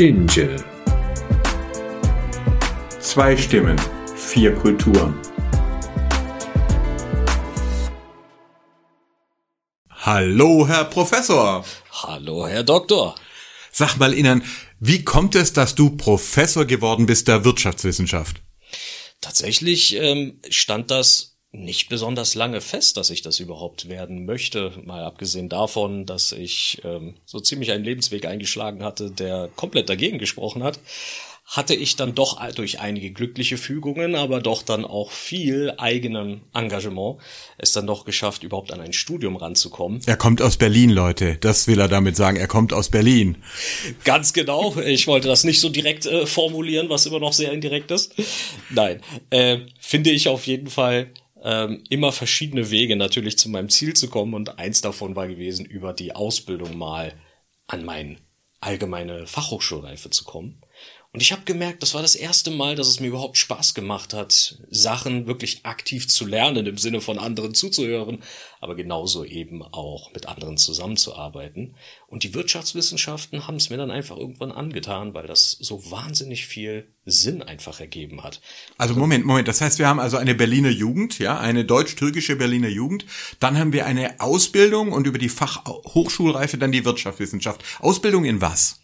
Angel. Zwei Stimmen, vier Kulturen. Hallo, Herr Professor. Hallo, Herr Doktor. Sag mal Ihnen, wie kommt es, dass du Professor geworden bist der Wirtschaftswissenschaft? Tatsächlich ähm, stand das nicht besonders lange fest, dass ich das überhaupt werden möchte. Mal abgesehen davon, dass ich ähm, so ziemlich einen Lebensweg eingeschlagen hatte, der komplett dagegen gesprochen hat hatte ich dann doch durch einige glückliche Fügungen, aber doch dann auch viel eigenem Engagement es dann doch geschafft, überhaupt an ein Studium ranzukommen. Er kommt aus Berlin, Leute. Das will er damit sagen. Er kommt aus Berlin. Ganz genau. Ich wollte das nicht so direkt äh, formulieren, was immer noch sehr indirekt ist. Nein, äh, finde ich auf jeden Fall ähm, immer verschiedene Wege natürlich zu meinem Ziel zu kommen und eins davon war gewesen, über die Ausbildung mal an meine allgemeine Fachhochschulreife zu kommen. Und ich habe gemerkt, das war das erste Mal, dass es mir überhaupt Spaß gemacht hat, Sachen wirklich aktiv zu lernen, im Sinne von anderen zuzuhören, aber genauso eben auch mit anderen zusammenzuarbeiten. Und die Wirtschaftswissenschaften haben es mir dann einfach irgendwann angetan, weil das so wahnsinnig viel Sinn einfach ergeben hat. Also Moment, Moment, das heißt, wir haben also eine Berliner Jugend, ja, eine deutsch-türkische Berliner Jugend, dann haben wir eine Ausbildung und über die Fachhochschulreife dann die Wirtschaftswissenschaft. Ausbildung in was?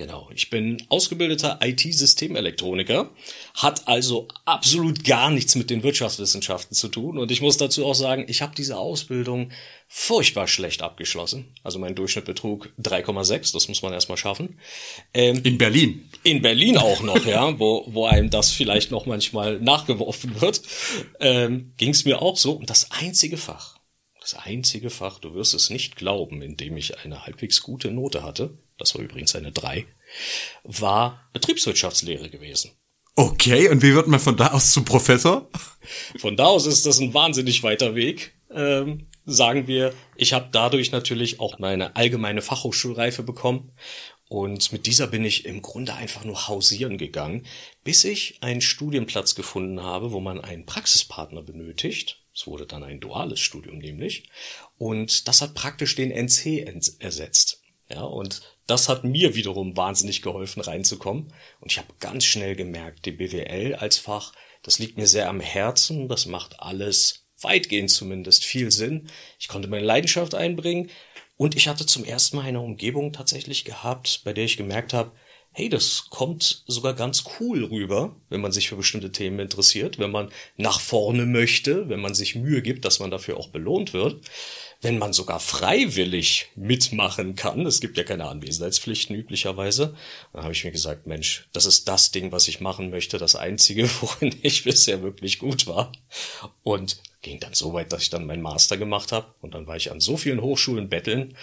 Genau, ich bin ausgebildeter IT-Systemelektroniker, hat also absolut gar nichts mit den Wirtschaftswissenschaften zu tun und ich muss dazu auch sagen, ich habe diese Ausbildung furchtbar schlecht abgeschlossen. Also mein Durchschnitt betrug 3,6, das muss man erstmal schaffen. Ähm, in Berlin. In Berlin auch noch, ja, wo, wo einem das vielleicht noch manchmal nachgeworfen wird, ähm, ging es mir auch so. Und das einzige Fach, das einzige Fach, du wirst es nicht glauben, in dem ich eine halbwegs gute Note hatte, das war übrigens eine 3, war Betriebswirtschaftslehre gewesen. Okay, und wie wird man von da aus zum Professor? Von da aus ist das ein wahnsinnig weiter Weg. Ähm, sagen wir, ich habe dadurch natürlich auch meine allgemeine Fachhochschulreife bekommen und mit dieser bin ich im Grunde einfach nur hausieren gegangen, bis ich einen Studienplatz gefunden habe, wo man einen Praxispartner benötigt. Es wurde dann ein duales Studium nämlich. Und das hat praktisch den NC ersetzt. Ja, und das hat mir wiederum wahnsinnig geholfen, reinzukommen. Und ich habe ganz schnell gemerkt, die BWL als Fach, das liegt mir sehr am Herzen, das macht alles weitgehend zumindest viel Sinn. Ich konnte meine Leidenschaft einbringen und ich hatte zum ersten Mal eine Umgebung tatsächlich gehabt, bei der ich gemerkt habe, hey, das kommt sogar ganz cool rüber, wenn man sich für bestimmte Themen interessiert, wenn man nach vorne möchte, wenn man sich Mühe gibt, dass man dafür auch belohnt wird wenn man sogar freiwillig mitmachen kann, es gibt ja keine Anwesenheitspflichten üblicherweise, dann habe ich mir gesagt, Mensch, das ist das Ding, was ich machen möchte, das einzige, worin ich bisher wirklich gut war. Und ging dann so weit, dass ich dann meinen Master gemacht habe. Und dann war ich an so vielen Hochschulen betteln,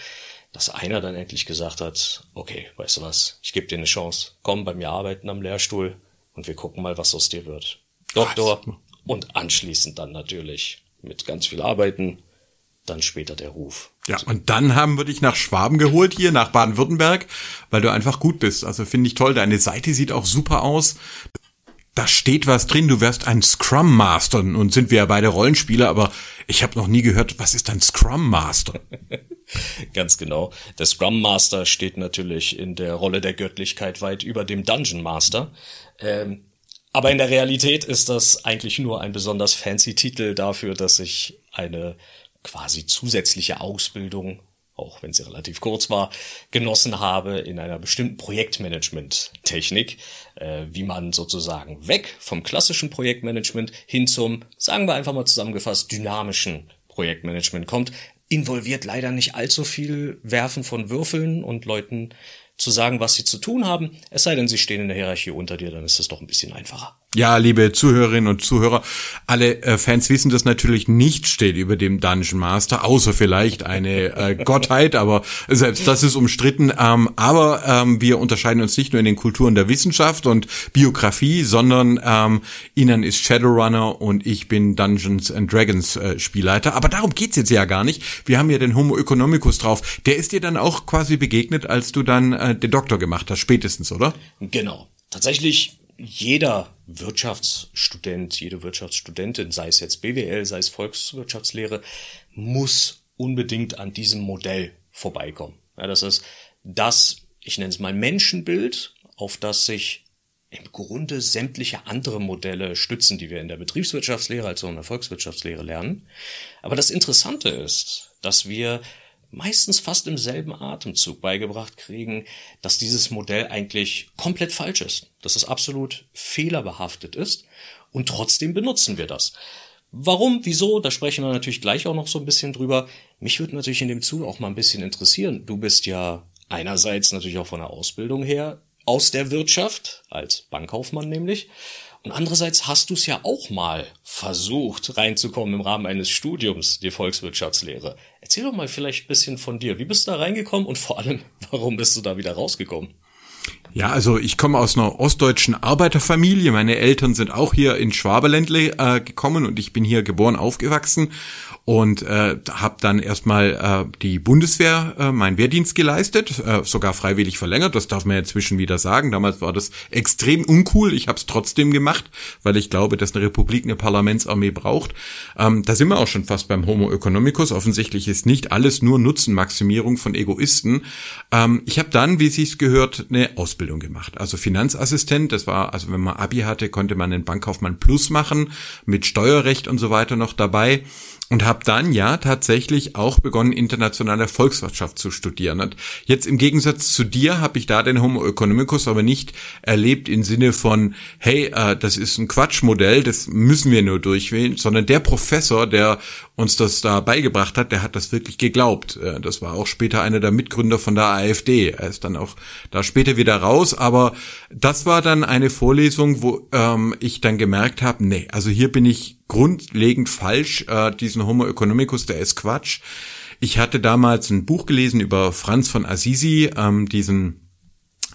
dass einer dann endlich gesagt hat, okay, weißt du was, ich gebe dir eine Chance, komm bei mir arbeiten am Lehrstuhl und wir gucken mal, was aus dir wird. Doktor und anschließend dann natürlich mit ganz viel Arbeiten dann später der Ruf. Ja, und dann haben wir dich nach Schwaben geholt hier, nach Baden-Württemberg, weil du einfach gut bist. Also finde ich toll. Deine Seite sieht auch super aus. Da steht was drin, du wärst ein Scrum Master. Und sind wir ja beide Rollenspieler, aber ich habe noch nie gehört, was ist ein Scrum Master? Ganz genau. Der Scrum Master steht natürlich in der Rolle der Göttlichkeit weit über dem Dungeon Master. Ähm, aber in der Realität ist das eigentlich nur ein besonders fancy Titel dafür, dass ich eine quasi zusätzliche Ausbildung, auch wenn sie relativ kurz war, genossen habe in einer bestimmten Projektmanagement-Technik, äh, wie man sozusagen weg vom klassischen Projektmanagement hin zum, sagen wir einfach mal zusammengefasst, dynamischen Projektmanagement kommt. Involviert leider nicht allzu viel Werfen von Würfeln und Leuten zu sagen, was sie zu tun haben. Es sei denn, sie stehen in der Hierarchie unter dir, dann ist es doch ein bisschen einfacher. Ja, liebe Zuhörerinnen und Zuhörer, alle äh, Fans wissen, dass natürlich nicht steht über dem Dungeon Master, außer vielleicht eine äh, Gottheit, aber selbst das ist umstritten. Ähm, aber ähm, wir unterscheiden uns nicht nur in den Kulturen der Wissenschaft und Biografie, sondern ähm, Ihnen ist Shadowrunner und ich bin Dungeons and Dragons äh, Spielleiter. Aber darum geht's jetzt ja gar nicht. Wir haben ja den Homo economicus drauf. Der ist dir dann auch quasi begegnet, als du dann äh, den Doktor gemacht hast, spätestens, oder? Genau. Tatsächlich jeder Wirtschaftsstudent, jede Wirtschaftsstudentin, sei es jetzt BWL, sei es Volkswirtschaftslehre, muss unbedingt an diesem Modell vorbeikommen. Ja, das ist das, ich nenne es mal Menschenbild auf das sich im Grunde sämtliche andere Modelle stützen, die wir in der Betriebswirtschaftslehre als auch in der Volkswirtschaftslehre lernen. Aber das Interessante ist, dass wir meistens fast im selben Atemzug beigebracht kriegen, dass dieses Modell eigentlich komplett falsch ist, dass es absolut fehlerbehaftet ist und trotzdem benutzen wir das. Warum, wieso, da sprechen wir natürlich gleich auch noch so ein bisschen drüber. Mich würde natürlich in dem Zug auch mal ein bisschen interessieren. Du bist ja einerseits natürlich auch von der Ausbildung her aus der Wirtschaft, als Bankkaufmann nämlich. Und andererseits hast du es ja auch mal versucht reinzukommen im Rahmen eines Studiums, die Volkswirtschaftslehre. Erzähl doch mal vielleicht ein bisschen von dir. Wie bist du da reingekommen und vor allem, warum bist du da wieder rausgekommen? Ja, also ich komme aus einer ostdeutschen Arbeiterfamilie. Meine Eltern sind auch hier in Schwaberländle äh, gekommen und ich bin hier geboren, aufgewachsen und äh, habe dann erstmal äh, die Bundeswehr, äh, meinen Wehrdienst geleistet, äh, sogar freiwillig verlängert, das darf man ja inzwischen wieder sagen. Damals war das extrem uncool, ich habe es trotzdem gemacht, weil ich glaube, dass eine Republik eine Parlamentsarmee braucht. Ähm, da sind wir auch schon fast beim Homo economicus. Offensichtlich ist nicht alles nur Nutzenmaximierung von Egoisten. Ähm, ich habe dann, wie sich's gehört, eine Ausbildung gemacht. Also Finanzassistent, das war, also wenn man Abi hatte, konnte man den Bankkaufmann Plus machen, mit Steuerrecht und so weiter noch dabei und habe dann ja tatsächlich auch begonnen, internationale Volkswirtschaft zu studieren. Und jetzt im Gegensatz zu dir habe ich da den Homo economicus aber nicht erlebt im Sinne von, hey, äh, das ist ein Quatschmodell, das müssen wir nur durchwählen, sondern der Professor, der uns das da beigebracht hat, der hat das wirklich geglaubt. Äh, das war auch später einer der Mitgründer von der AfD. Er ist dann auch da später wieder raus, aber das war dann eine Vorlesung, wo ähm, ich dann gemerkt habe, nee, also hier bin ich grundlegend falsch. Äh, diesen Homo economicus, der ist Quatsch. Ich hatte damals ein Buch gelesen über Franz von Assisi, ähm, diesen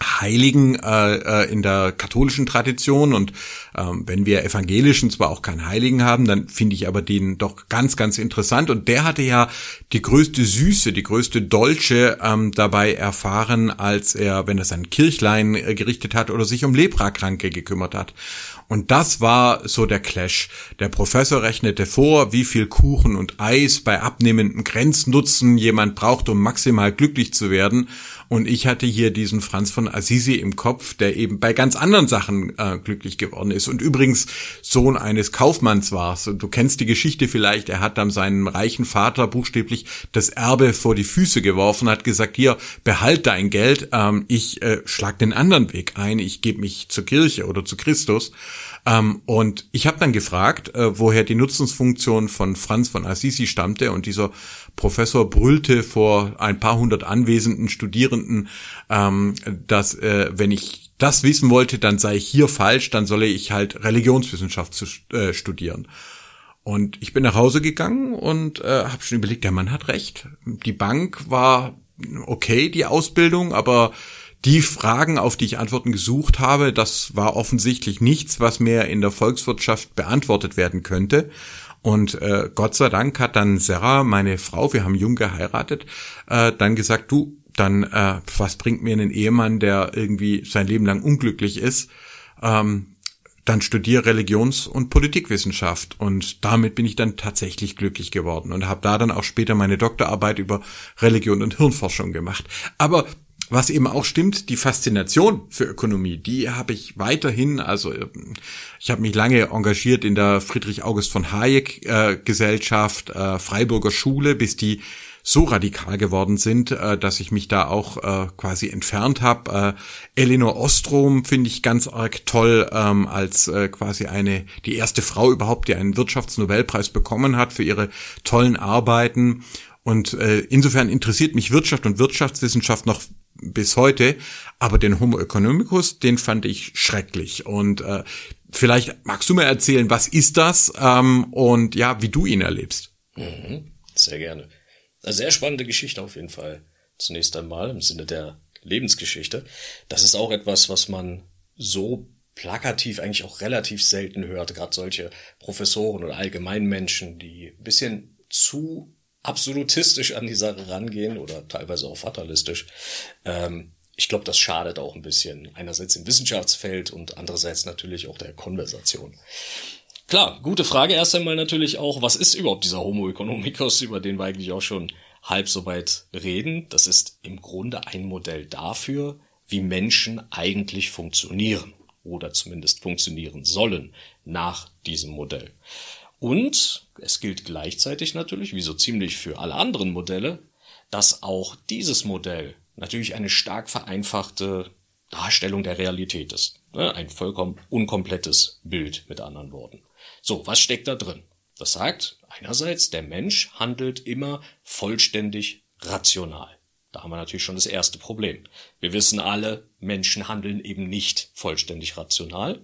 Heiligen äh, äh, in der katholischen Tradition und ähm, wenn wir Evangelischen zwar auch keinen Heiligen haben, dann finde ich aber den doch ganz, ganz interessant und der hatte ja die größte Süße, die größte Dolce ähm, dabei erfahren, als er, wenn er sein Kirchlein äh, gerichtet hat oder sich um Leprakranke gekümmert hat. Und das war so der Clash. Der Professor rechnete vor, wie viel Kuchen und Eis bei abnehmendem Grenznutzen jemand braucht, um maximal glücklich zu werden. Und ich hatte hier diesen Franz von Assisi im Kopf, der eben bei ganz anderen Sachen äh, glücklich geworden ist. Und übrigens Sohn eines Kaufmanns war. Du kennst die Geschichte vielleicht. Er hat dann seinem reichen Vater buchstäblich das Erbe vor die Füße geworfen, hat gesagt, hier, behalt dein Geld, ähm, ich äh, schlag den anderen Weg ein, ich gebe mich zur Kirche oder zu Christus. Ähm, und ich habe dann gefragt, äh, woher die Nutzungsfunktion von Franz von Assisi stammte. Und dieser Professor brüllte vor ein paar hundert anwesenden Studierenden, ähm, dass äh, wenn ich das wissen wollte, dann sei ich hier falsch, dann solle ich halt Religionswissenschaft zu, äh, studieren. Und ich bin nach Hause gegangen und äh, habe schon überlegt, der Mann hat recht. Die Bank war okay, die Ausbildung, aber die Fragen, auf die ich Antworten gesucht habe, das war offensichtlich nichts, was mehr in der Volkswirtschaft beantwortet werden könnte. Und äh, Gott sei Dank hat dann Sarah, meine Frau, wir haben jung geheiratet, äh, dann gesagt, du, dann äh, was bringt mir einen Ehemann, der irgendwie sein Leben lang unglücklich ist? Ähm, dann studiere Religions- und Politikwissenschaft und damit bin ich dann tatsächlich glücklich geworden und habe da dann auch später meine Doktorarbeit über Religion und Hirnforschung gemacht. Aber was eben auch stimmt, die Faszination für Ökonomie, die habe ich weiterhin, also ich habe mich lange engagiert in der Friedrich August von Hayek äh, Gesellschaft, äh, Freiburger Schule, bis die so radikal geworden sind, äh, dass ich mich da auch äh, quasi entfernt habe. Äh, Elinor Ostrom finde ich ganz arg toll ähm, als äh, quasi eine die erste Frau überhaupt, die einen Wirtschaftsnobelpreis bekommen hat für ihre tollen Arbeiten. Und äh, insofern interessiert mich Wirtschaft und Wirtschaftswissenschaft noch bis heute. Aber den Homo economicus, den fand ich schrecklich. Und äh, vielleicht magst du mir erzählen, was ist das ähm, und ja, wie du ihn erlebst. Mhm, sehr gerne. Eine sehr spannende Geschichte auf jeden Fall. Zunächst einmal im Sinne der Lebensgeschichte. Das ist auch etwas, was man so plakativ eigentlich auch relativ selten hört. Gerade solche Professoren oder Allgemeinmenschen, die ein bisschen zu absolutistisch an die Sache rangehen oder teilweise auch fatalistisch. Ähm, ich glaube, das schadet auch ein bisschen. Einerseits im Wissenschaftsfeld und andererseits natürlich auch der Konversation. Klar, gute Frage erst einmal natürlich auch, was ist überhaupt dieser Homo economicus, über den wir eigentlich auch schon halb so weit reden? Das ist im Grunde ein Modell dafür, wie Menschen eigentlich funktionieren oder zumindest funktionieren sollen nach diesem Modell. Und es gilt gleichzeitig natürlich, wie so ziemlich für alle anderen Modelle, dass auch dieses Modell natürlich eine stark vereinfachte Darstellung der Realität ist. Ne? Ein vollkommen unkomplettes Bild mit anderen Worten. So, was steckt da drin? Das sagt einerseits, der Mensch handelt immer vollständig rational. Da haben wir natürlich schon das erste Problem. Wir wissen alle, Menschen handeln eben nicht vollständig rational.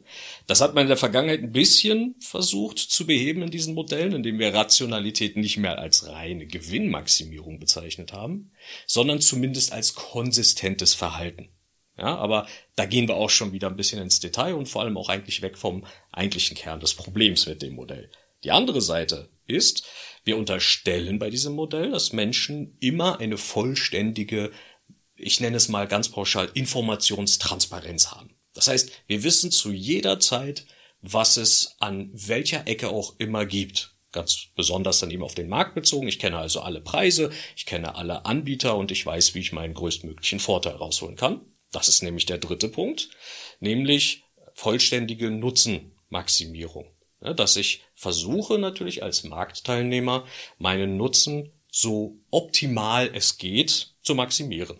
Das hat man in der Vergangenheit ein bisschen versucht zu beheben in diesen Modellen, indem wir Rationalität nicht mehr als reine Gewinnmaximierung bezeichnet haben, sondern zumindest als konsistentes Verhalten. Ja, aber da gehen wir auch schon wieder ein bisschen ins Detail und vor allem auch eigentlich weg vom eigentlichen Kern des Problems mit dem Modell. Die andere Seite ist, wir unterstellen bei diesem Modell, dass Menschen immer eine vollständige, ich nenne es mal ganz pauschal, Informationstransparenz haben. Das heißt, wir wissen zu jeder Zeit, was es an welcher Ecke auch immer gibt. Ganz besonders dann eben auf den Markt bezogen. Ich kenne also alle Preise, ich kenne alle Anbieter und ich weiß, wie ich meinen größtmöglichen Vorteil rausholen kann. Das ist nämlich der dritte Punkt, nämlich vollständige Nutzenmaximierung dass ich versuche natürlich als Marktteilnehmer meinen Nutzen so optimal es geht zu maximieren.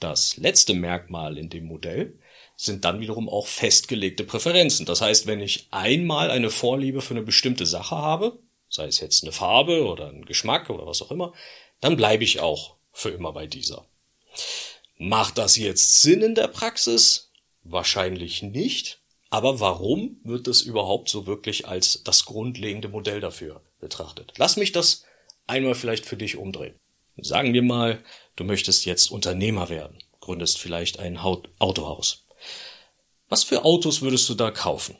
Das letzte Merkmal in dem Modell sind dann wiederum auch festgelegte Präferenzen. Das heißt, wenn ich einmal eine Vorliebe für eine bestimmte Sache habe, sei es jetzt eine Farbe oder ein Geschmack oder was auch immer, dann bleibe ich auch für immer bei dieser. Macht das jetzt Sinn in der Praxis? Wahrscheinlich nicht. Aber warum wird es überhaupt so wirklich als das grundlegende Modell dafür betrachtet? Lass mich das einmal vielleicht für dich umdrehen. Sagen wir mal, du möchtest jetzt Unternehmer werden, gründest vielleicht ein Autohaus. Was für Autos würdest du da kaufen?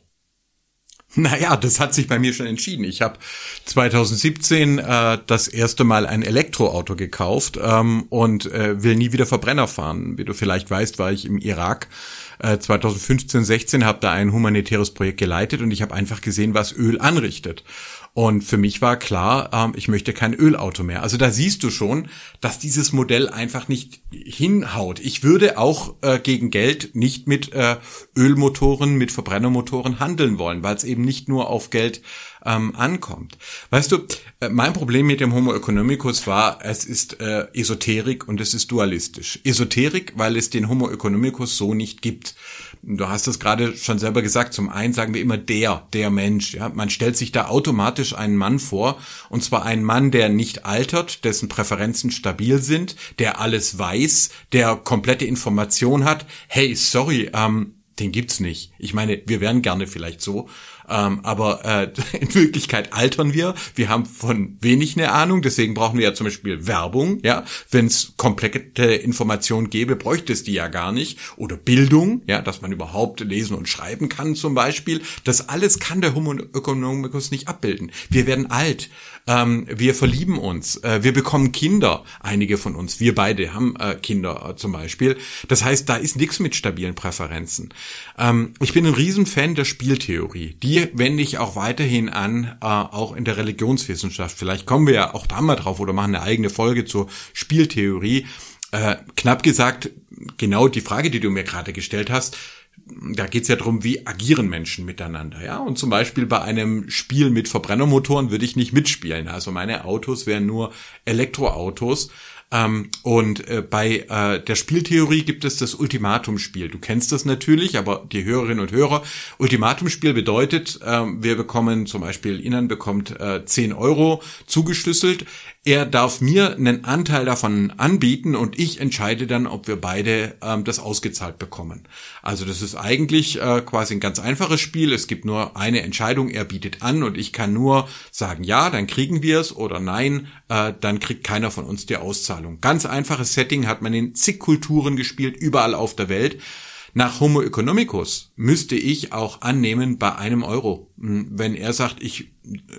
Naja, das hat sich bei mir schon entschieden. Ich habe 2017 äh, das erste Mal ein Elektroauto gekauft ähm, und äh, will nie wieder Verbrenner fahren. Wie du vielleicht weißt, war ich im Irak 2015, 16 habe da ein humanitäres Projekt geleitet und ich habe einfach gesehen, was Öl anrichtet. Und für mich war klar, ähm, ich möchte kein Ölauto mehr. Also da siehst du schon, dass dieses Modell einfach nicht hinhaut. Ich würde auch äh, gegen Geld nicht mit äh, Ölmotoren, mit Verbrennermotoren handeln wollen, weil es eben nicht nur auf Geld ähm, ankommt. Weißt du, äh, mein Problem mit dem Homo economicus war, es ist äh, Esoterik und es ist dualistisch. Esoterik, weil es den Homo economicus so nicht gibt. Du hast es gerade schon selber gesagt. Zum einen sagen wir immer der, der Mensch. Ja, man stellt sich da automatisch einen Mann vor, und zwar einen Mann, der nicht altert, dessen Präferenzen stabil sind, der alles weiß, der komplette Information hat. Hey, sorry, ähm, den gibt's nicht. Ich meine, wir wären gerne vielleicht so, ähm, aber äh, in Wirklichkeit altern wir. Wir haben von wenig eine Ahnung, deswegen brauchen wir ja zum Beispiel Werbung. Ja, wenn es komplette Informationen gäbe, bräuchte es die ja gar nicht. Oder Bildung, ja, dass man überhaupt lesen und schreiben kann zum Beispiel. Das alles kann der Homo economicus nicht abbilden. Wir werden alt. Ähm, wir verlieben uns, äh, wir bekommen Kinder, einige von uns, wir beide haben äh, Kinder äh, zum Beispiel. Das heißt, da ist nichts mit stabilen Präferenzen. Ähm, ich bin ein Riesenfan der Spieltheorie. Die wende ich auch weiterhin an, äh, auch in der Religionswissenschaft. Vielleicht kommen wir ja auch da mal drauf oder machen eine eigene Folge zur Spieltheorie. Äh, knapp gesagt, genau die Frage, die du mir gerade gestellt hast, da geht's ja darum, wie agieren Menschen miteinander, ja. Und zum Beispiel bei einem Spiel mit Verbrennermotoren würde ich nicht mitspielen. Also meine Autos wären nur Elektroautos. Ähm, und äh, bei äh, der Spieltheorie gibt es das Ultimatumspiel. Du kennst das natürlich, aber die Hörerinnen und Hörer. Ultimatumspiel bedeutet, äh, wir bekommen zum Beispiel, Ihnen bekommt äh, 10 Euro zugeschlüsselt. Er darf mir einen Anteil davon anbieten und ich entscheide dann, ob wir beide ähm, das ausgezahlt bekommen. Also das ist eigentlich äh, quasi ein ganz einfaches Spiel. Es gibt nur eine Entscheidung, er bietet an und ich kann nur sagen, ja, dann kriegen wir es oder nein, äh, dann kriegt keiner von uns die Auszahlung. Ganz einfaches Setting hat man in zig Kulturen gespielt, überall auf der Welt. Nach Homo economicus müsste ich auch annehmen bei einem Euro. Hm, wenn er sagt, ich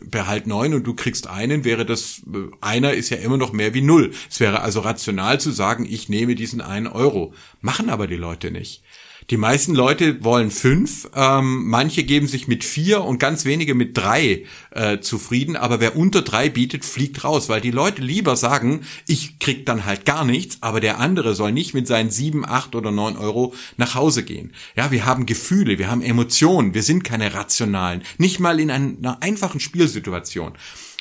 behalte neun und du kriegst einen, wäre das, äh, einer ist ja immer noch mehr wie null. Es wäre also rational zu sagen, ich nehme diesen einen Euro. Machen aber die Leute nicht. Die meisten Leute wollen fünf, ähm, manche geben sich mit vier und ganz wenige mit drei äh, zufrieden, aber wer unter drei bietet, fliegt raus, weil die Leute lieber sagen, ich krieg dann halt gar nichts, aber der andere soll nicht mit seinen sieben, acht oder neun Euro nach Hause gehen. Ja, wir haben Gefühle, wir haben Emotionen, wir sind keine rationalen, nicht mal in einer einfachen Spielsituation.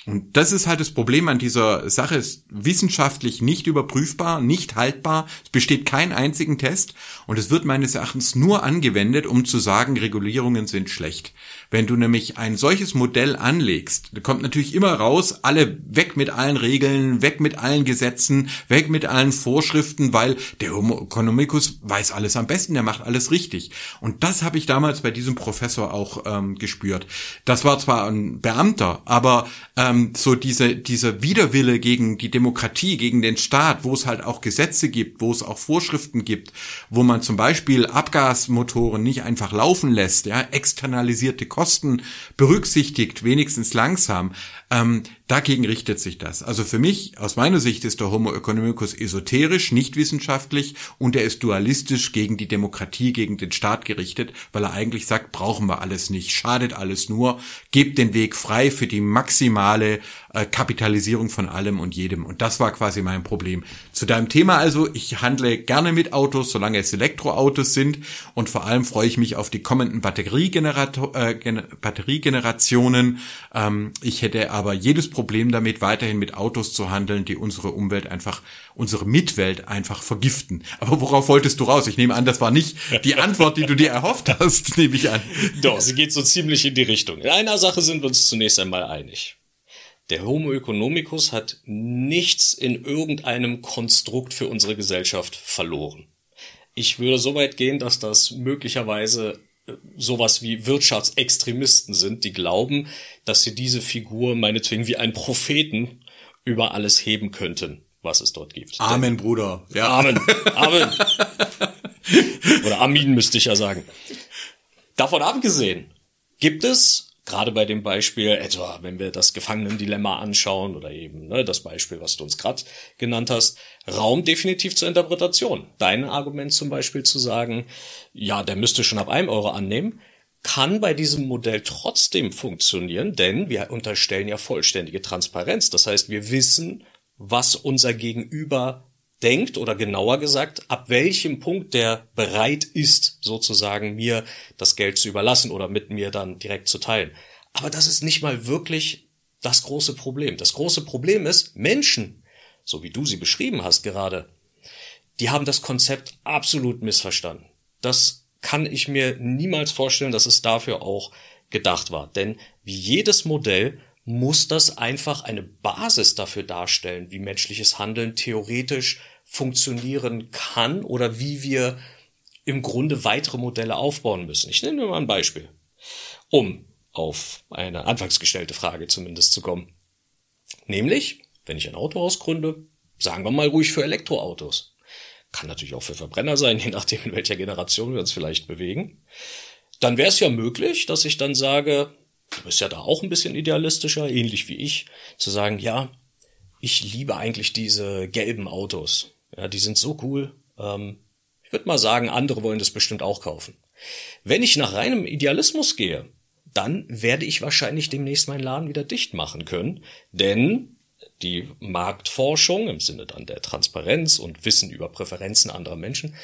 Und das ist halt das Problem an dieser Sache, ist wissenschaftlich nicht überprüfbar, nicht haltbar, es besteht kein einzigen Test. Und es wird meines Erachtens nur angewendet, um zu sagen, Regulierungen sind schlecht. Wenn du nämlich ein solches Modell anlegst, kommt natürlich immer raus, alle weg mit allen Regeln, weg mit allen Gesetzen, weg mit allen Vorschriften, weil der Homo economicus weiß alles am besten, der macht alles richtig. Und das habe ich damals bei diesem Professor auch ähm, gespürt. Das war zwar ein Beamter, aber ähm, so diese, dieser Widerwille gegen die Demokratie, gegen den Staat, wo es halt auch Gesetze gibt, wo es auch Vorschriften gibt, wo man zum Beispiel Abgasmotoren nicht einfach laufen lässt, ja, externalisierte Kosten Kosten berücksichtigt, wenigstens langsam, ähm, dagegen richtet sich das. Also für mich, aus meiner Sicht, ist der Homo economicus esoterisch, nicht wissenschaftlich und er ist dualistisch gegen die Demokratie, gegen den Staat gerichtet, weil er eigentlich sagt, brauchen wir alles nicht, schadet alles nur, gebt den Weg frei für die maximale äh, Kapitalisierung von allem und jedem. Und das war quasi mein Problem. Zu deinem Thema also, ich handle gerne mit Autos, solange es Elektroautos sind und vor allem freue ich mich auf die kommenden Batteriegenerator äh, Batteriegenerationen. Ähm, ich hätte aber jedes Problem damit, weiterhin mit Autos zu handeln, die unsere Umwelt einfach, unsere Mitwelt einfach vergiften. Aber worauf wolltest du raus? Ich nehme an, das war nicht die Antwort, die du dir erhofft hast, nehme ich an. Doch, sie geht so ziemlich in die Richtung. In einer Sache sind wir uns zunächst einmal einig. Der Homo economicus hat nichts in irgendeinem Konstrukt für unsere Gesellschaft verloren. Ich würde so weit gehen, dass das möglicherweise sowas wie Wirtschaftsextremisten sind, die glauben, dass sie diese Figur meinetwegen wie einen Propheten über alles heben könnten, was es dort gibt. Amen, Denn, Bruder. Ja. Amen. Amen. Oder Amin müsste ich ja sagen. Davon abgesehen, gibt es gerade bei dem Beispiel, etwa wenn wir das Gefangenendilemma anschauen oder eben ne, das Beispiel, was du uns gerade genannt hast, Raum definitiv zur Interpretation. Dein Argument zum Beispiel zu sagen, ja, der müsste schon ab einem Euro annehmen, kann bei diesem Modell trotzdem funktionieren, denn wir unterstellen ja vollständige Transparenz. Das heißt, wir wissen, was unser Gegenüber denkt oder genauer gesagt, ab welchem Punkt der bereit ist, sozusagen mir das Geld zu überlassen oder mit mir dann direkt zu teilen. Aber das ist nicht mal wirklich das große Problem. Das große Problem ist, Menschen, so wie du sie beschrieben hast gerade, die haben das Konzept absolut missverstanden. Das kann ich mir niemals vorstellen, dass es dafür auch gedacht war. Denn wie jedes Modell muss das einfach eine Basis dafür darstellen, wie menschliches Handeln theoretisch funktionieren kann oder wie wir im Grunde weitere Modelle aufbauen müssen. Ich nenne mal ein Beispiel, um auf eine anfangs gestellte Frage zumindest zu kommen. Nämlich, wenn ich ein Auto ausgründe, sagen wir mal ruhig für Elektroautos. Kann natürlich auch für Verbrenner sein, je nachdem, in welcher Generation wir uns vielleicht bewegen. Dann wäre es ja möglich, dass ich dann sage, du bist ja da auch ein bisschen idealistischer, ähnlich wie ich, zu sagen, ja, ich liebe eigentlich diese gelben Autos. Ja, die sind so cool. Ähm, ich würde mal sagen, andere wollen das bestimmt auch kaufen. Wenn ich nach reinem Idealismus gehe, dann werde ich wahrscheinlich demnächst meinen Laden wieder dicht machen können, denn die Marktforschung im Sinne dann der Transparenz und Wissen über Präferenzen anderer Menschen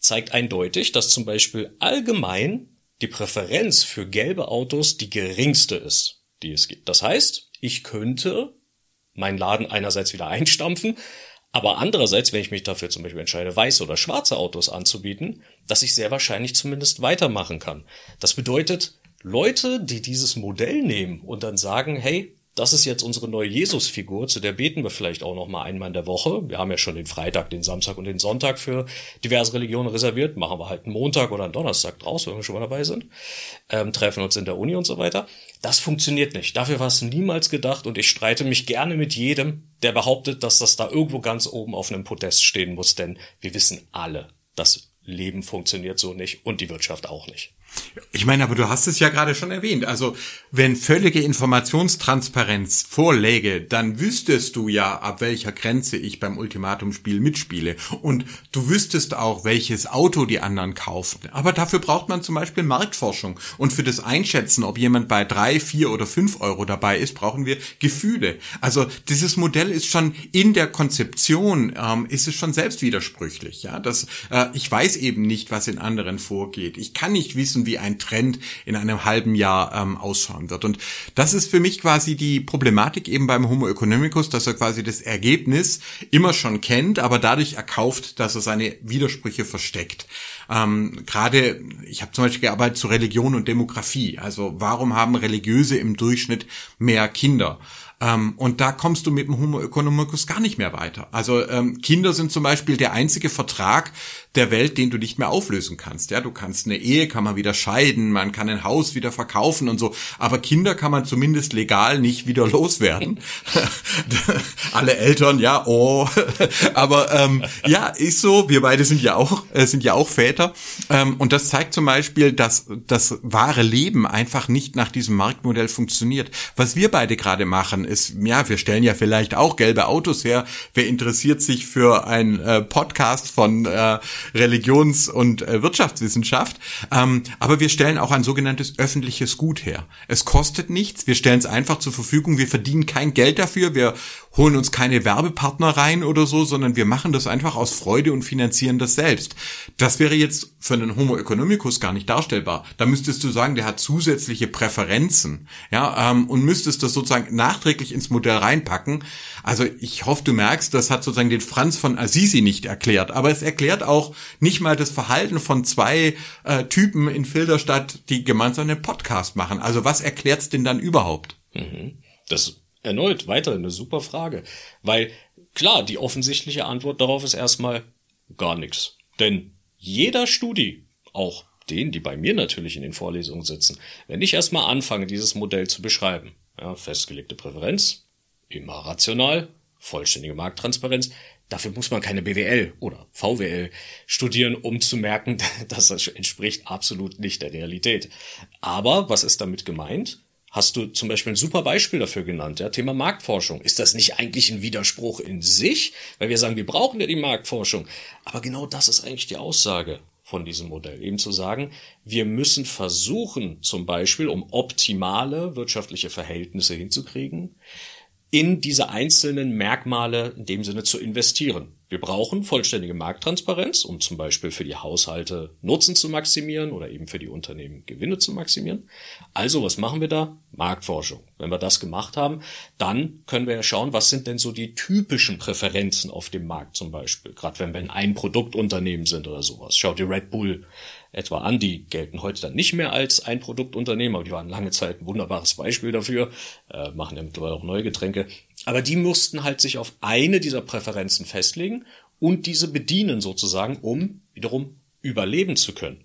zeigt eindeutig, dass zum Beispiel allgemein die Präferenz für gelbe Autos die geringste ist, die es gibt. Das heißt, ich könnte meinen Laden einerseits wieder einstampfen, aber andererseits, wenn ich mich dafür zum Beispiel entscheide, weiße oder schwarze Autos anzubieten, dass ich sehr wahrscheinlich zumindest weitermachen kann. Das bedeutet, Leute, die dieses Modell nehmen und dann sagen, hey, das ist jetzt unsere neue Jesusfigur, zu der beten wir vielleicht auch noch mal einmal in der Woche. Wir haben ja schon den Freitag, den Samstag und den Sonntag für diverse Religionen reserviert. Machen wir halt einen Montag oder einen Donnerstag draus, wenn wir schon mal dabei sind. Ähm, treffen uns in der Uni und so weiter. Das funktioniert nicht. Dafür war es niemals gedacht und ich streite mich gerne mit jedem, der behauptet, dass das da irgendwo ganz oben auf einem Podest stehen muss, denn wir wissen alle, das Leben funktioniert so nicht und die Wirtschaft auch nicht. Ich meine, aber du hast es ja gerade schon erwähnt. Also, wenn völlige Informationstransparenz vorläge, dann wüsstest du ja, ab welcher Grenze ich beim Ultimatumspiel mitspiele. Und du wüsstest auch, welches Auto die anderen kaufen. Aber dafür braucht man zum Beispiel Marktforschung. Und für das Einschätzen, ob jemand bei drei, vier oder fünf Euro dabei ist, brauchen wir Gefühle. Also, dieses Modell ist schon in der Konzeption, ähm, ist es schon selbst widersprüchlich. Ja, das, äh, ich weiß eben nicht, was in anderen vorgeht. Ich kann nicht wissen, wie ein Trend in einem halben Jahr ähm, ausschauen wird. Und das ist für mich quasi die Problematik eben beim Homo economicus, dass er quasi das Ergebnis immer schon kennt, aber dadurch erkauft, dass er seine Widersprüche versteckt. Ähm, Gerade, ich habe zum Beispiel gearbeitet zu Religion und Demografie. Also warum haben Religiöse im Durchschnitt mehr Kinder? Ähm, und da kommst du mit dem Homo economicus gar nicht mehr weiter. Also ähm, Kinder sind zum Beispiel der einzige Vertrag der Welt, den du nicht mehr auflösen kannst. Ja, du kannst eine Ehe kann man wieder scheiden, man kann ein Haus wieder verkaufen und so, aber Kinder kann man zumindest legal nicht wieder loswerden. Alle Eltern, ja, oh, aber ähm, ja, ist so. Wir beide sind ja auch äh, sind ja auch Väter ähm, und das zeigt zum Beispiel, dass das wahre Leben einfach nicht nach diesem Marktmodell funktioniert. Was wir beide gerade machen, ist, ja, wir stellen ja vielleicht auch gelbe Autos her. Wer interessiert sich für ein äh, Podcast von äh, Religions- und äh, Wirtschaftswissenschaft. Ähm, aber wir stellen auch ein sogenanntes öffentliches Gut her. Es kostet nichts. Wir stellen es einfach zur Verfügung. Wir verdienen kein Geld dafür. Wir holen uns keine Werbepartner rein oder so, sondern wir machen das einfach aus Freude und finanzieren das selbst. Das wäre jetzt für einen Homo economicus gar nicht darstellbar. Da müsstest du sagen, der hat zusätzliche Präferenzen, ja, ähm, und müsstest das sozusagen nachträglich ins Modell reinpacken. Also ich hoffe, du merkst, das hat sozusagen den Franz von Assisi nicht erklärt, aber es erklärt auch nicht mal das Verhalten von zwei äh, Typen in Filderstadt, die gemeinsam einen Podcast machen. Also was erklärt's denn dann überhaupt? Mhm. Das erneut weiter eine super Frage. Weil klar, die offensichtliche Antwort darauf ist erstmal gar nichts. Denn jeder Studi, auch denen, die bei mir natürlich in den Vorlesungen sitzen, wenn ich erstmal anfange, dieses Modell zu beschreiben, ja, festgelegte Präferenz, immer rational, vollständige Markttransparenz, dafür muss man keine BWL oder VWL studieren, um zu merken, dass das entspricht absolut nicht der Realität. Aber was ist damit gemeint? Hast du zum Beispiel ein super Beispiel dafür genannt, ja, Thema Marktforschung. Ist das nicht eigentlich ein Widerspruch in sich? Weil wir sagen, wir brauchen ja die Marktforschung. Aber genau das ist eigentlich die Aussage von diesem Modell. Eben zu sagen, wir müssen versuchen, zum Beispiel, um optimale wirtschaftliche Verhältnisse hinzukriegen, in diese einzelnen Merkmale in dem Sinne zu investieren. Wir brauchen vollständige Markttransparenz, um zum Beispiel für die Haushalte Nutzen zu maximieren oder eben für die Unternehmen Gewinne zu maximieren. Also, was machen wir da? Marktforschung. Wenn wir das gemacht haben, dann können wir ja schauen, was sind denn so die typischen Präferenzen auf dem Markt zum Beispiel. Gerade wenn wir in ein Produktunternehmen sind oder sowas. Schaut dir Red Bull etwa an. Die gelten heute dann nicht mehr als ein Produktunternehmen, aber die waren lange Zeit ein wunderbares Beispiel dafür, äh, machen ja mittlerweile auch neue Getränke. Aber die mussten halt sich auf eine dieser Präferenzen festlegen und diese bedienen sozusagen, um wiederum überleben zu können.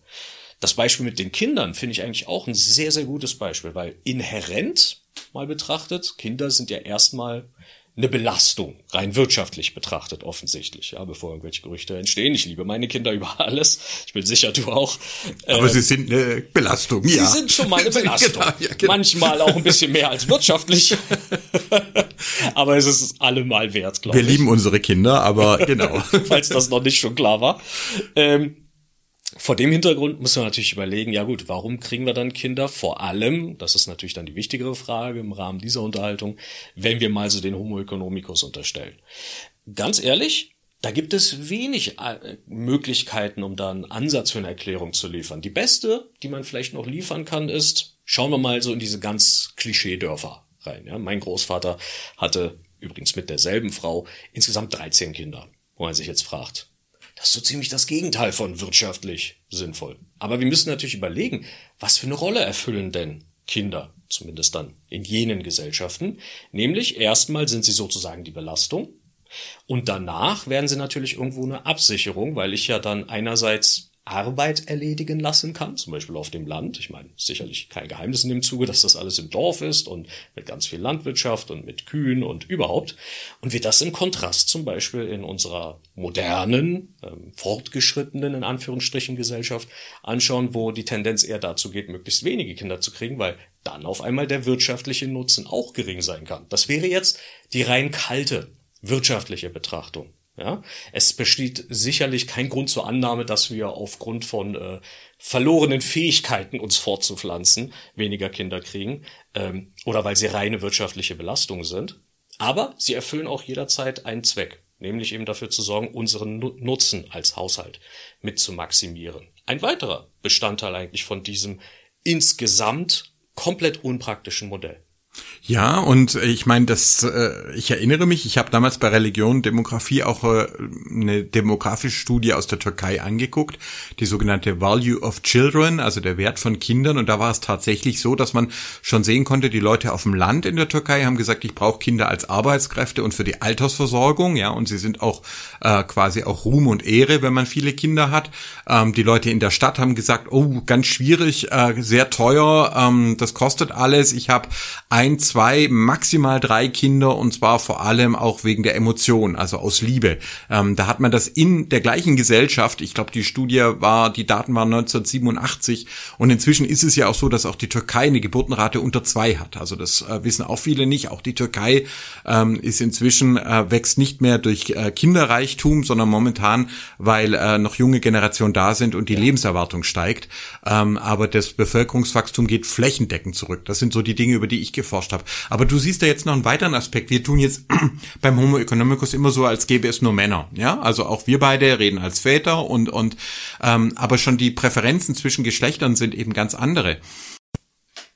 Das Beispiel mit den Kindern finde ich eigentlich auch ein sehr, sehr gutes Beispiel, weil inhärent mal betrachtet, Kinder sind ja erstmal eine Belastung, rein wirtschaftlich betrachtet offensichtlich, ja, bevor irgendwelche Gerüchte entstehen. Ich liebe meine Kinder über alles. Ich bin sicher, du auch. Aber äh, sie sind eine Belastung, ja. Sie sind schon mal eine Belastung. genau, ja, genau. Manchmal auch ein bisschen mehr als wirtschaftlich. aber es ist allemal wert, glaube ich. Wir lieben unsere Kinder, aber genau. Falls das noch nicht schon klar war. Ähm, vor dem Hintergrund muss man natürlich überlegen, ja gut, warum kriegen wir dann Kinder? Vor allem, das ist natürlich dann die wichtigere Frage im Rahmen dieser Unterhaltung, wenn wir mal so den Homo economicus unterstellen. Ganz ehrlich, da gibt es wenig äh, Möglichkeiten, um da einen Ansatz für eine Erklärung zu liefern. Die beste, die man vielleicht noch liefern kann, ist, schauen wir mal so in diese ganz Klischee-Dörfer rein. Ja, mein Großvater hatte übrigens mit derselben Frau insgesamt 13 Kinder, wo man sich jetzt fragt, das ist so ziemlich das Gegenteil von wirtschaftlich sinnvoll. Aber wir müssen natürlich überlegen, was für eine Rolle erfüllen denn Kinder, zumindest dann in jenen Gesellschaften. Nämlich erstmal sind sie sozusagen die Belastung und danach werden sie natürlich irgendwo eine Absicherung, weil ich ja dann einerseits Arbeit erledigen lassen kann, zum Beispiel auf dem Land. Ich meine, sicherlich kein Geheimnis in dem Zuge, dass das alles im Dorf ist und mit ganz viel Landwirtschaft und mit Kühen und überhaupt. Und wir das im Kontrast zum Beispiel in unserer modernen, ähm, fortgeschrittenen, in Anführungsstrichen, Gesellschaft anschauen, wo die Tendenz eher dazu geht, möglichst wenige Kinder zu kriegen, weil dann auf einmal der wirtschaftliche Nutzen auch gering sein kann. Das wäre jetzt die rein kalte wirtschaftliche Betrachtung. Ja, es besteht sicherlich kein Grund zur Annahme, dass wir aufgrund von äh, verlorenen Fähigkeiten, uns fortzupflanzen, weniger Kinder kriegen ähm, oder weil sie reine wirtschaftliche Belastung sind. Aber sie erfüllen auch jederzeit einen Zweck, nämlich eben dafür zu sorgen, unseren Nutzen als Haushalt mit zu maximieren. Ein weiterer Bestandteil eigentlich von diesem insgesamt komplett unpraktischen Modell. Ja, und ich meine, das, äh, ich erinnere mich, ich habe damals bei Religion und Demografie auch äh, eine demografische Studie aus der Türkei angeguckt, die sogenannte Value of Children, also der Wert von Kindern. Und da war es tatsächlich so, dass man schon sehen konnte, die Leute auf dem Land in der Türkei haben gesagt, ich brauche Kinder als Arbeitskräfte und für die Altersversorgung, ja, und sie sind auch äh, quasi auch Ruhm und Ehre, wenn man viele Kinder hat. Ähm, die Leute in der Stadt haben gesagt, oh, ganz schwierig, äh, sehr teuer, ähm, das kostet alles. Ich habe zwei, maximal drei Kinder und zwar vor allem auch wegen der Emotion, also aus Liebe. Ähm, da hat man das in der gleichen Gesellschaft, ich glaube, die Studie war, die Daten waren 1987 und inzwischen ist es ja auch so, dass auch die Türkei eine Geburtenrate unter zwei hat. Also das äh, wissen auch viele nicht. Auch die Türkei ähm, ist inzwischen, äh, wächst nicht mehr durch äh, Kinderreichtum, sondern momentan, weil äh, noch junge Generationen da sind und die ja. Lebenserwartung steigt. Ähm, aber das Bevölkerungswachstum geht flächendeckend zurück. Das sind so die Dinge, über die ich geforscht habe. Aber du siehst da jetzt noch einen weiteren Aspekt. Wir tun jetzt beim Homo economicus immer so, als gäbe es nur Männer. Ja, also auch wir beide reden als Väter und und ähm, aber schon die Präferenzen zwischen Geschlechtern sind eben ganz andere.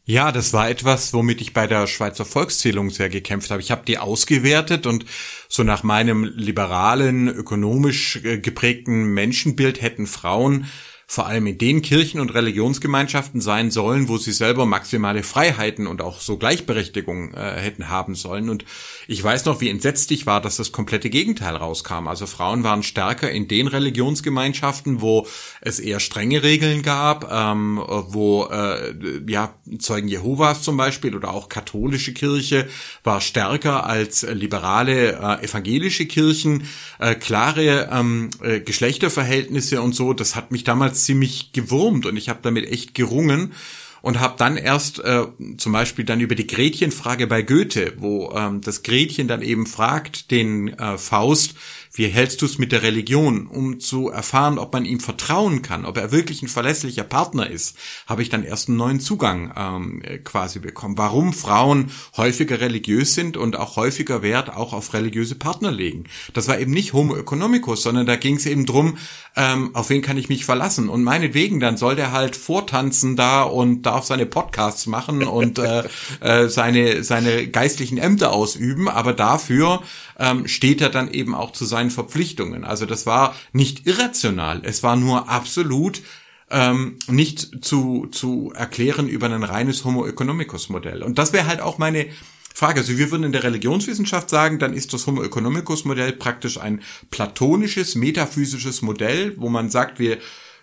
Ja, das war etwas, womit ich bei der Schweizer Volkszählung sehr gekämpft habe. Ich habe die ausgewertet und so nach meinem liberalen, ökonomisch äh, geprägten Menschenbild hätten Frauen vor allem in den Kirchen und Religionsgemeinschaften sein sollen, wo sie selber maximale Freiheiten und auch so Gleichberechtigung äh, hätten haben sollen. Und ich weiß noch, wie entsetzt ich war, dass das komplette Gegenteil rauskam. Also Frauen waren stärker in den Religionsgemeinschaften, wo es eher strenge Regeln gab, ähm, wo äh, ja Zeugen Jehovas zum Beispiel oder auch katholische Kirche war stärker als liberale äh, evangelische Kirchen. Äh, klare ähm, äh, Geschlechterverhältnisse und so, das hat mich damals ziemlich gewurmt und ich habe damit echt gerungen und habe dann erst äh, zum Beispiel dann über die Gretchenfrage bei Goethe, wo ähm, das Gretchen dann eben fragt den äh, Faust, wie hältst du es mit der Religion? Um zu erfahren, ob man ihm vertrauen kann, ob er wirklich ein verlässlicher Partner ist, habe ich dann erst einen neuen Zugang ähm, quasi bekommen. Warum Frauen häufiger religiös sind und auch häufiger Wert auch auf religiöse Partner legen. Das war eben nicht Homo economicus, sondern da ging es eben drum, ähm, auf wen kann ich mich verlassen? Und meinetwegen, dann soll der halt vortanzen da und darf seine Podcasts machen und äh, äh, seine, seine geistlichen Ämter ausüben, aber dafür ähm, steht er dann eben auch zu seinen Verpflichtungen. Also das war nicht irrational, es war nur absolut ähm, nicht zu, zu erklären über ein reines Homo economicus Modell. Und das wäre halt auch meine Frage. Also wir würden in der Religionswissenschaft sagen, dann ist das Homo economicus Modell praktisch ein platonisches, metaphysisches Modell, wo man sagt, wir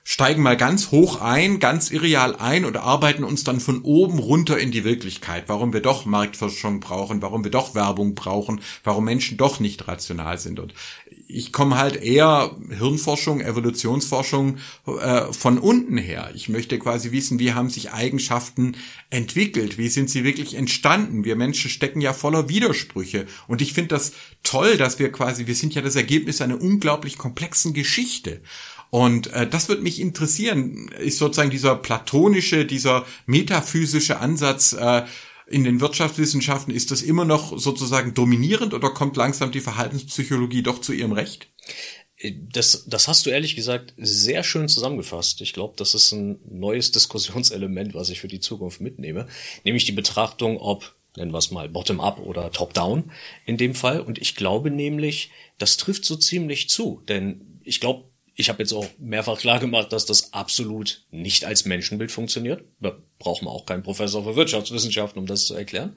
steigen mal ganz hoch ein, ganz irreal ein und arbeiten uns dann von oben runter in die Wirklichkeit, warum wir doch Marktforschung brauchen, warum wir doch Werbung brauchen, warum Menschen doch nicht rational sind. Und ich komme halt eher Hirnforschung, Evolutionsforschung äh, von unten her. Ich möchte quasi wissen, wie haben sich Eigenschaften entwickelt, wie sind sie wirklich entstanden. Wir Menschen stecken ja voller Widersprüche. Und ich finde das toll, dass wir quasi, wir sind ja das Ergebnis einer unglaublich komplexen Geschichte. Und äh, das wird mich interessieren, ist sozusagen dieser platonische, dieser metaphysische Ansatz äh, in den Wirtschaftswissenschaften, ist das immer noch sozusagen dominierend oder kommt langsam die Verhaltenspsychologie doch zu ihrem Recht? Das, das hast du ehrlich gesagt sehr schön zusammengefasst. Ich glaube, das ist ein neues Diskussionselement, was ich für die Zukunft mitnehme, nämlich die Betrachtung, ob nennen wir es mal bottom-up oder top-down in dem Fall. Und ich glaube nämlich, das trifft so ziemlich zu, denn ich glaube, ich habe jetzt auch mehrfach klar gemacht, dass das absolut nicht als Menschenbild funktioniert. Da braucht man auch keinen Professor für Wirtschaftswissenschaften, um das zu erklären.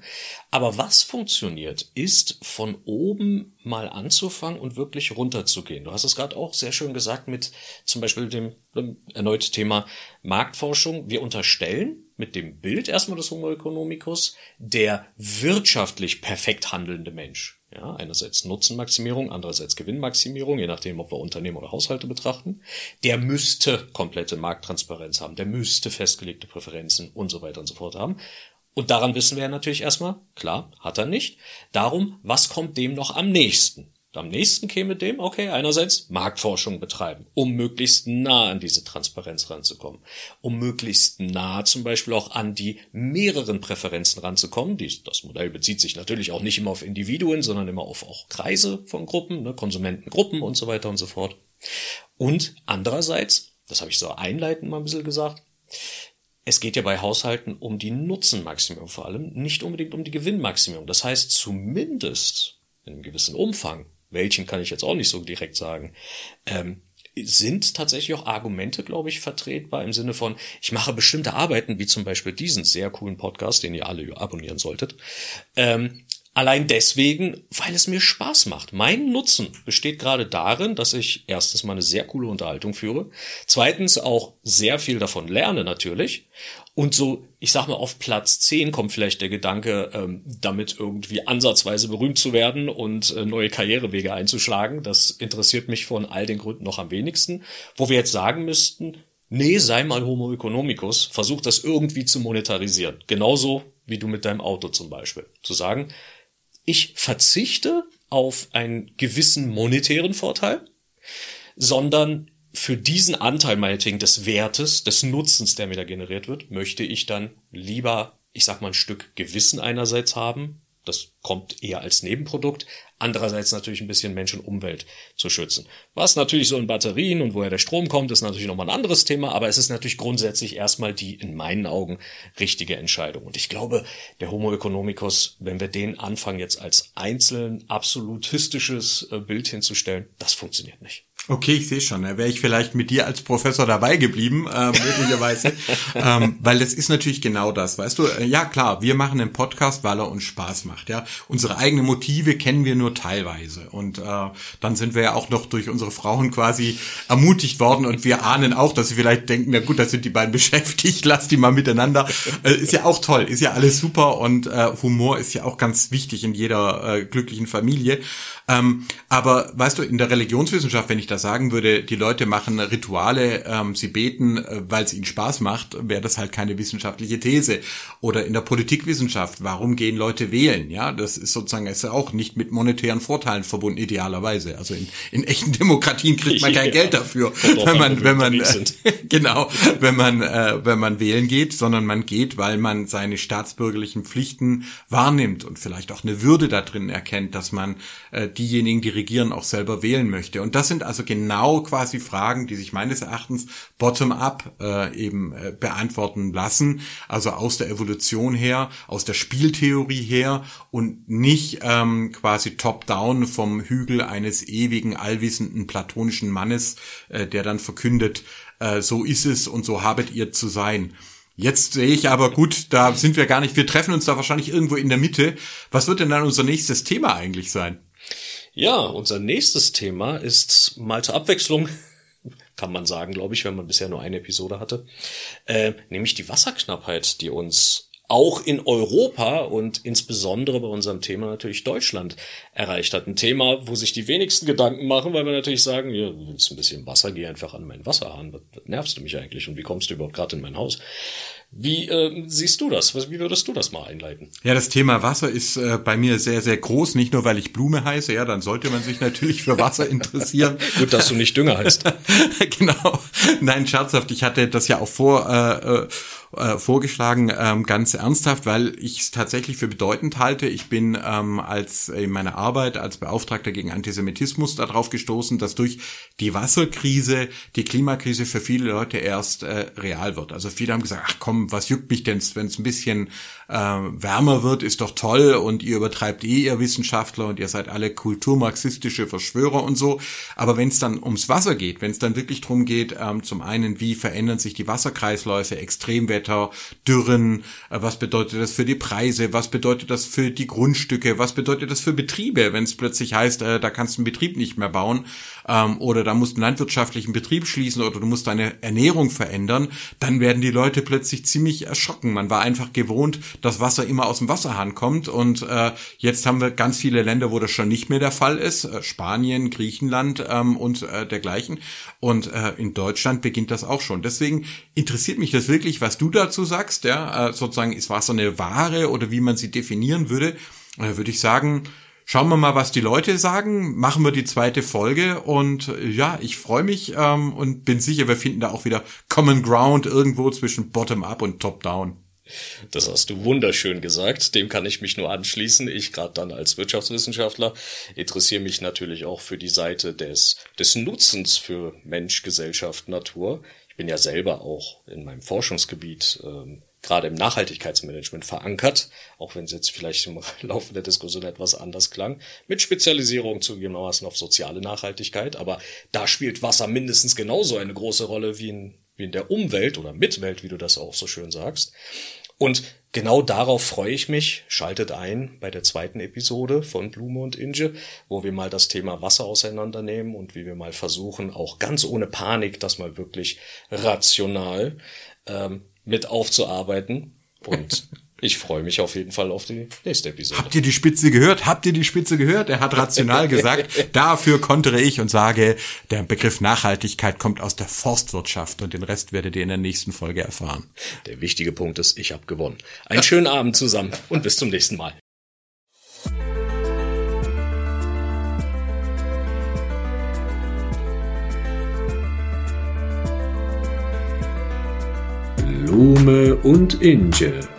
Aber was funktioniert, ist von oben mal anzufangen und wirklich runterzugehen. Du hast es gerade auch sehr schön gesagt mit zum Beispiel dem, dem erneut Thema Marktforschung. Wir unterstellen mit dem Bild erstmal des Homo economicus der wirtschaftlich perfekt handelnde Mensch. Ja, einerseits Nutzenmaximierung, andererseits Gewinnmaximierung, je nachdem, ob wir Unternehmen oder Haushalte betrachten. Der müsste komplette Markttransparenz haben, der müsste festgelegte Präferenzen und so weiter und so fort haben. Und daran wissen wir ja natürlich erstmal, klar, hat er nicht. Darum, was kommt dem noch am nächsten? Am nächsten käme dem, okay, einerseits Marktforschung betreiben, um möglichst nah an diese Transparenz ranzukommen, um möglichst nah zum Beispiel auch an die mehreren Präferenzen ranzukommen. Dies, das Modell bezieht sich natürlich auch nicht immer auf Individuen, sondern immer auf auch Kreise von Gruppen, ne, Konsumentengruppen und so weiter und so fort. Und andererseits, das habe ich so einleitend mal ein bisschen gesagt, es geht ja bei Haushalten um die Nutzenmaximierung vor allem, nicht unbedingt um die Gewinnmaximierung. Das heißt, zumindest in einem gewissen Umfang welchen kann ich jetzt auch nicht so direkt sagen, ähm, sind tatsächlich auch Argumente, glaube ich, vertretbar im Sinne von, ich mache bestimmte Arbeiten, wie zum Beispiel diesen sehr coolen Podcast, den ihr alle abonnieren solltet, ähm, Allein deswegen, weil es mir Spaß macht. Mein Nutzen besteht gerade darin, dass ich erstens mal eine sehr coole Unterhaltung führe, zweitens auch sehr viel davon lerne natürlich und so, ich sag mal, auf Platz 10 kommt vielleicht der Gedanke, ähm, damit irgendwie ansatzweise berühmt zu werden und äh, neue Karrierewege einzuschlagen. Das interessiert mich von all den Gründen noch am wenigsten. Wo wir jetzt sagen müssten, nee, sei mal Homo economicus, versuch das irgendwie zu monetarisieren. Genauso wie du mit deinem Auto zum Beispiel. Zu sagen, ich verzichte auf einen gewissen monetären Vorteil, sondern für diesen Anteil meinetwegen des Wertes, des Nutzens, der mir da generiert wird, möchte ich dann lieber, ich sag mal, ein Stück Gewissen einerseits haben. Das kommt eher als Nebenprodukt. Andererseits natürlich ein bisschen Mensch und Umwelt zu schützen. Was natürlich so in Batterien und woher der Strom kommt, ist natürlich nochmal ein anderes Thema, aber es ist natürlich grundsätzlich erstmal die in meinen Augen richtige Entscheidung. Und ich glaube, der Homo economicus, wenn wir den anfangen jetzt als einzeln absolutistisches äh, Bild hinzustellen, das funktioniert nicht. Okay, ich sehe schon. Da wäre ich vielleicht mit dir als Professor dabei geblieben, äh, möglicherweise. ähm, weil das ist natürlich genau das, weißt du? Äh, ja, klar, wir machen einen Podcast, weil er uns Spaß macht. Ja, Unsere eigenen Motive kennen wir nur teilweise. Und äh, dann sind wir ja auch noch durch unsere Frauen quasi ermutigt worden und wir ahnen auch, dass sie vielleicht denken, na gut, da sind die beiden beschäftigt, lass die mal miteinander. Äh, ist ja auch toll, ist ja alles super und äh, Humor ist ja auch ganz wichtig in jeder äh, glücklichen Familie. Ähm, aber weißt du, in der Religionswissenschaft, wenn ich da sagen würde, die Leute machen Rituale, ähm, sie beten, äh, weil es ihnen Spaß macht, wäre das halt keine wissenschaftliche These. Oder in der Politikwissenschaft, warum gehen Leute wählen? Ja, das ist sozusagen ist ja auch nicht mit monetären Vorteilen verbunden, idealerweise. Also in, in echten Demokratien kriegt man kein ja. Geld dafür, wenn man, wenn man, äh, genau, wenn man, äh, wenn man wählen geht, sondern man geht, weil man seine staatsbürgerlichen Pflichten wahrnimmt und vielleicht auch eine Würde da drin erkennt, dass man äh, diejenigen, die regieren, auch selber wählen möchte. Und das sind also genau quasi Fragen, die sich meines Erachtens bottom-up äh, eben äh, beantworten lassen, also aus der Evolution her, aus der Spieltheorie her und nicht ähm, quasi top-down vom Hügel eines ewigen, allwissenden platonischen Mannes, äh, der dann verkündet, äh, so ist es und so habet ihr zu sein. Jetzt sehe ich aber gut, da sind wir gar nicht, wir treffen uns da wahrscheinlich irgendwo in der Mitte. Was wird denn dann unser nächstes Thema eigentlich sein? Ja, unser nächstes Thema ist mal zur Abwechslung, kann man sagen, glaube ich, wenn man bisher nur eine Episode hatte, äh, nämlich die Wasserknappheit, die uns auch in Europa und insbesondere bei unserem Thema natürlich Deutschland erreicht hat. Ein Thema, wo sich die wenigsten Gedanken machen, weil wir natürlich sagen, ja, willst ein bisschen Wasser, geh einfach an meinen Wasserhahn. Was nervst du mich eigentlich und wie kommst du überhaupt gerade in mein Haus? Wie äh, siehst du das? Wie würdest du das mal einleiten? Ja, das Thema Wasser ist äh, bei mir sehr, sehr groß. Nicht nur, weil ich Blume heiße, ja, dann sollte man sich natürlich für Wasser interessieren. Gut, dass du nicht Dünger heißt. genau. Nein, scherzhaft. Ich hatte das ja auch vor, äh, äh vorgeschlagen, ähm, ganz ernsthaft, weil ich es tatsächlich für bedeutend halte. Ich bin ähm, als in meiner Arbeit als Beauftragter gegen Antisemitismus darauf gestoßen, dass durch die Wasserkrise die Klimakrise für viele Leute erst äh, real wird. Also viele haben gesagt, ach komm, was juckt mich denn, wenn es ein bisschen äh, wärmer wird, ist doch toll und ihr übertreibt eh ihr Wissenschaftler und ihr seid alle kulturmarxistische Verschwörer und so. Aber wenn es dann ums Wasser geht, wenn es dann wirklich darum geht, ähm, zum einen, wie verändern sich die Wasserkreisläufe, Extremwetter, Dürren, äh, was bedeutet das für die Preise, was bedeutet das für die Grundstücke, was bedeutet das für Betriebe, wenn es plötzlich heißt, äh, da kannst du einen Betrieb nicht mehr bauen ähm, oder da musst du einen landwirtschaftlichen Betrieb schließen oder du musst deine Ernährung verändern, dann werden die Leute plötzlich ziemlich erschrocken. Man war einfach gewohnt, dass Wasser immer aus dem Wasserhahn kommt und äh, jetzt haben wir ganz viele Länder, wo das schon nicht mehr der Fall ist, Spanien, Griechenland ähm, und dergleichen und in Deutschland beginnt das auch schon. Deswegen interessiert mich das wirklich, was du dazu sagst, ja, äh, sozusagen ist Wasser eine Ware oder wie man sie definieren würde, äh, würde ich sagen, Schauen wir mal, was die Leute sagen. Machen wir die zweite Folge und äh, ja, ich freue mich ähm, und bin sicher, wir finden da auch wieder Common Ground irgendwo zwischen Bottom Up und Top Down. Das hast du wunderschön gesagt. Dem kann ich mich nur anschließen. Ich gerade dann als Wirtschaftswissenschaftler interessiere mich natürlich auch für die Seite des, des Nutzens für Mensch, Gesellschaft, Natur. Ich bin ja selber auch in meinem Forschungsgebiet ähm, gerade im Nachhaltigkeitsmanagement verankert, auch wenn es jetzt vielleicht im Laufe der Diskussion etwas anders klang, mit Spezialisierung zugegebenermaßen auf soziale Nachhaltigkeit. Aber da spielt Wasser mindestens genauso eine große Rolle wie in, wie in der Umwelt oder Mitwelt, wie du das auch so schön sagst. Und genau darauf freue ich mich. Schaltet ein bei der zweiten Episode von Blume und Inge, wo wir mal das Thema Wasser auseinandernehmen und wie wir mal versuchen, auch ganz ohne Panik, das mal wirklich rational ähm, mit aufzuarbeiten. Und ich freue mich auf jeden Fall auf die nächste Episode. Habt ihr die Spitze gehört? Habt ihr die Spitze gehört? Er hat rational gesagt, dafür kontere ich und sage, der Begriff Nachhaltigkeit kommt aus der Forstwirtschaft und den Rest werdet ihr in der nächsten Folge erfahren. Der wichtige Punkt ist, ich habe gewonnen. Einen schönen Abend zusammen und bis zum nächsten Mal. Blume und Inge.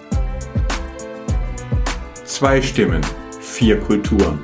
Zwei Stimmen, vier Kulturen.